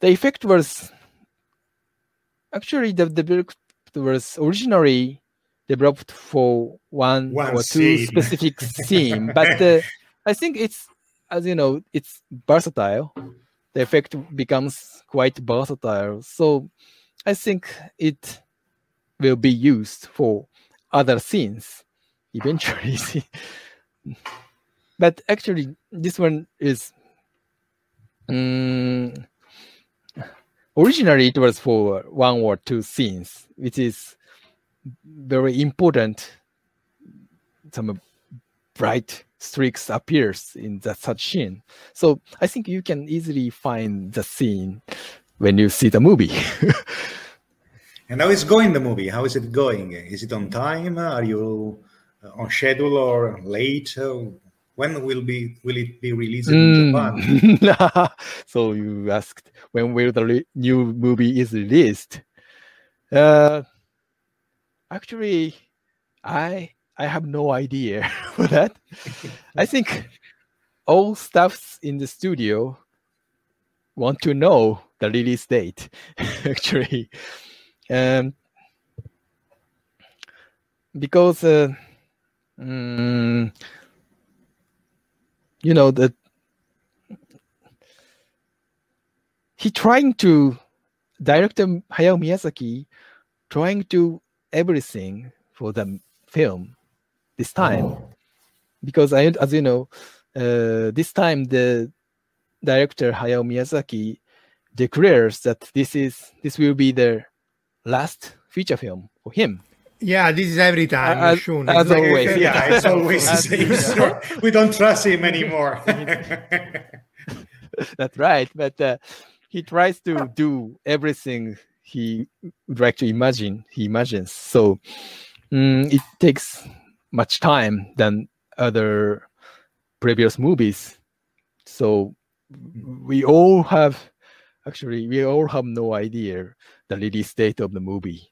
the effect was actually the developed was originally developed for one, One or two scene. specific scene, but uh, I think it's as you know, it's versatile. The effect becomes quite versatile, so I think it will be used for other scenes eventually. but actually, this one is mm, originally it was for one or two scenes, which is very important. Some bright streaks appears in that such scene. So I think you can easily find the scene when you see the movie. And how is going the movie? How is it going? Is it on time? Are you uh, on schedule or late? When will be will it be released in Japan? Mm. so you asked when will the new movie is released? Uh, actually, I I have no idea for that. I think all staffs in the studio want to know the release date. actually, um, because uh, mm, you know that he trying to director Hayao Miyazaki trying to everything for the film this time because I, as you know uh, this time the director Hayao Miyazaki declares that this is this will be the last feature film for him Yeah, this is every time. As- Shun. as like- always, yeah, it's always the same story. We don't trust him anymore. that's right but uh, he tries to do everything he would like to imagine he imagines so mm, it takes much time than other previous movies so we all have actually we all have no idea the release date of the movie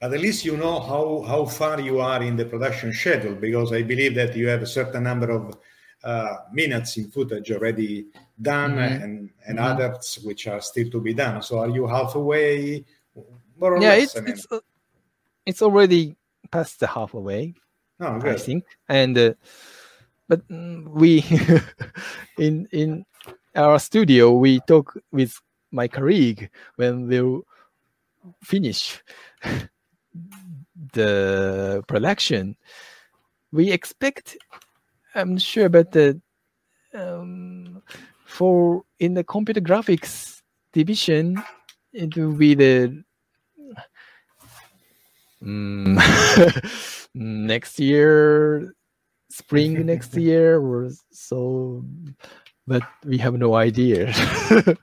But at least you know how, how far you are in the production schedule because I believe that you have a certain number of uh, minutes in footage already done Mhm. and, and Mhm. others which are still to be done. So are you halfway? More or yeah less? it's I mean, it's uh, it's already past the halfway oh, I think. And uh, but mm, we in in our studio, we talk with my colleague when we'll finish the production. We expect, I'm sure, but the um, for in the computer graphics division, it will be the mm, next year, spring next year, or so. But we have no idea.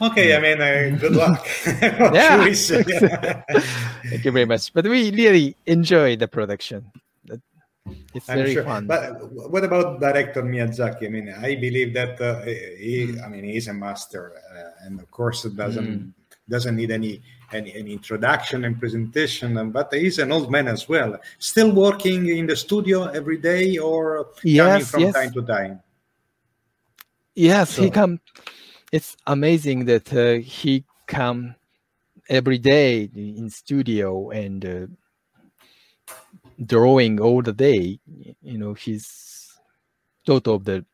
Okay, I mean, uh, good luck. yeah. Thank you very much. But we really enjoy the production. It's I'm very sure. fun. But what about director Miyazaki? I mean, I believe that uh, he. I mean, he's a master, uh, and of course, it doesn't doesn't need any, any any introduction and presentation. um, But he's an old man as well, still working in the studio every day, or coming from yes. time to time. yes, he come. It's amazing that uh, he come every day in studio and uh, drawing all the day. You know, he's sort of the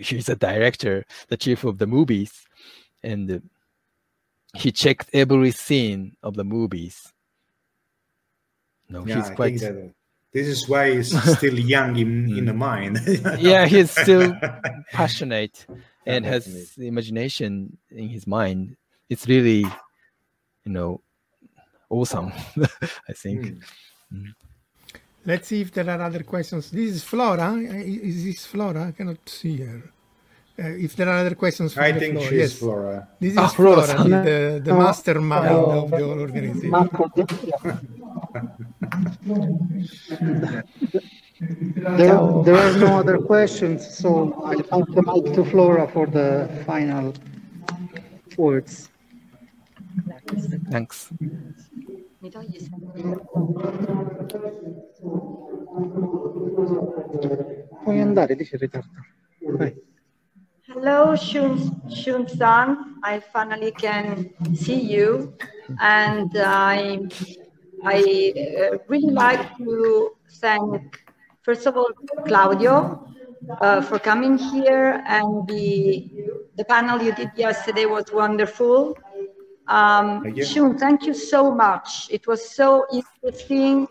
he's a director, the chief of the movies, and uh, he checked every scene of the movies. No, Yeah, he's I quite. think that this is why he's still young in, in the mind. yeah, he's still passionate and has definitely. imagination in his mind. It's really, you know, awesome. I think. Hmm. Let's see if there are other questions. This is Flora. Uh, Is this Flora? I cannot see her. Uh, if there are other questions from I the think floor, she's yes. Flora. This is Ah, Flora, Flora. the, the No, mastermind no. of the whole organization. There, there are no other questions, so I pass the mic to Flora for the final words. Thanks. Mi togli sempre. Puoi andare, dice il ritardo. Vai. Hello, Shun, Shun-san. I finally can see you, and I I uh, really like to thank first of all Claudio uh, for coming here, and the the panel you did yesterday was wonderful. Um, Thank you. Shun, thank you so much. It was so interesting.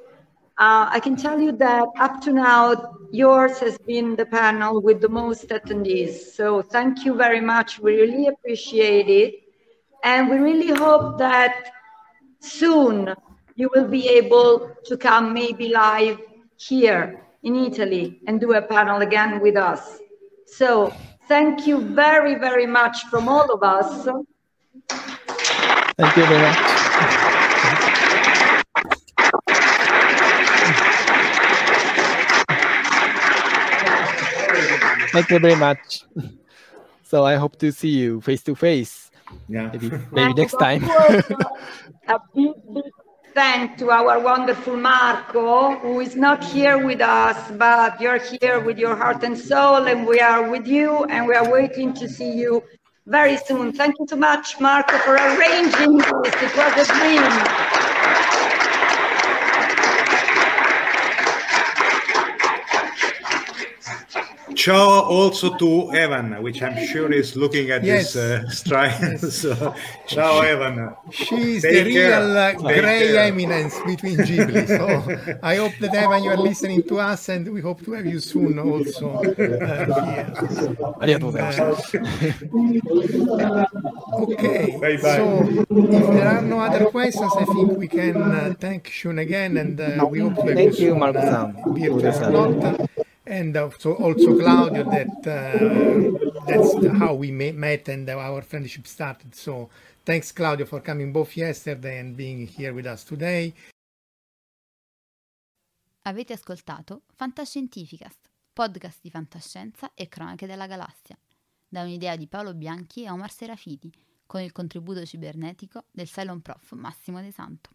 Uh, I can tell you that up to now, yours has been the panel with the most attendees. So thank you very much. We really appreciate it. And we really hope that soon you will be able to come maybe live here in Italy and do a panel again with us. So thank you very, very much from all of us. Thank you very much. Thank you very much. So I hope to see you face to face, Yeah. maybe maybe next time. Of course, a big, big thank to our wonderful Marco, who is not here with us, but you're here with your heart and soul, and we are with you, and we are waiting to see you very soon. Thank you so much, Marco, for arranging this. It was a dream. Ciao also to Evan, which I'm sure is looking at yes. this uh, strike. Yes. so, ciao, Evan. She's Take the real uh, grey eminence between Ghibli. So I hope that, Evan, you are listening to us and we hope to have you soon also uh, here. Uh, okay. Bye bye. So if there are no other questions, I think we can uh, thank Shun again and uh, we hope to have thank you, you soon, Marco. Uh, And also, also Claudio, that uh, that's how we met and our friendship started. So thanks, Claudio, for coming both yesterday and being here with us today. Avete ascoltato Fantascientificast, podcast di fantascienza e cronache della galassia, da un'idea di Paolo Bianchi e Omar Serafiti, con il contributo cibernetico del Cylon Prof Massimo De Santo.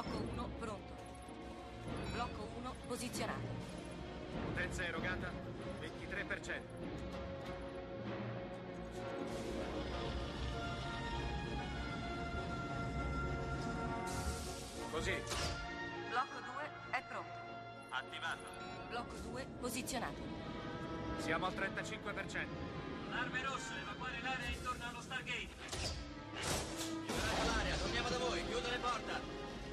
Blocco 1 pronto. Blocco 1 posizionato. Potenza erogata 23%. Così. Blocco 2 è pronto. Attivato. Blocco 2 posizionato. Siamo al 35%. Arme rosse, evacuare l'area intorno allo Stargate. Liberate l'area, torniamo da voi, chiudo le porte.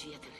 cuchilla.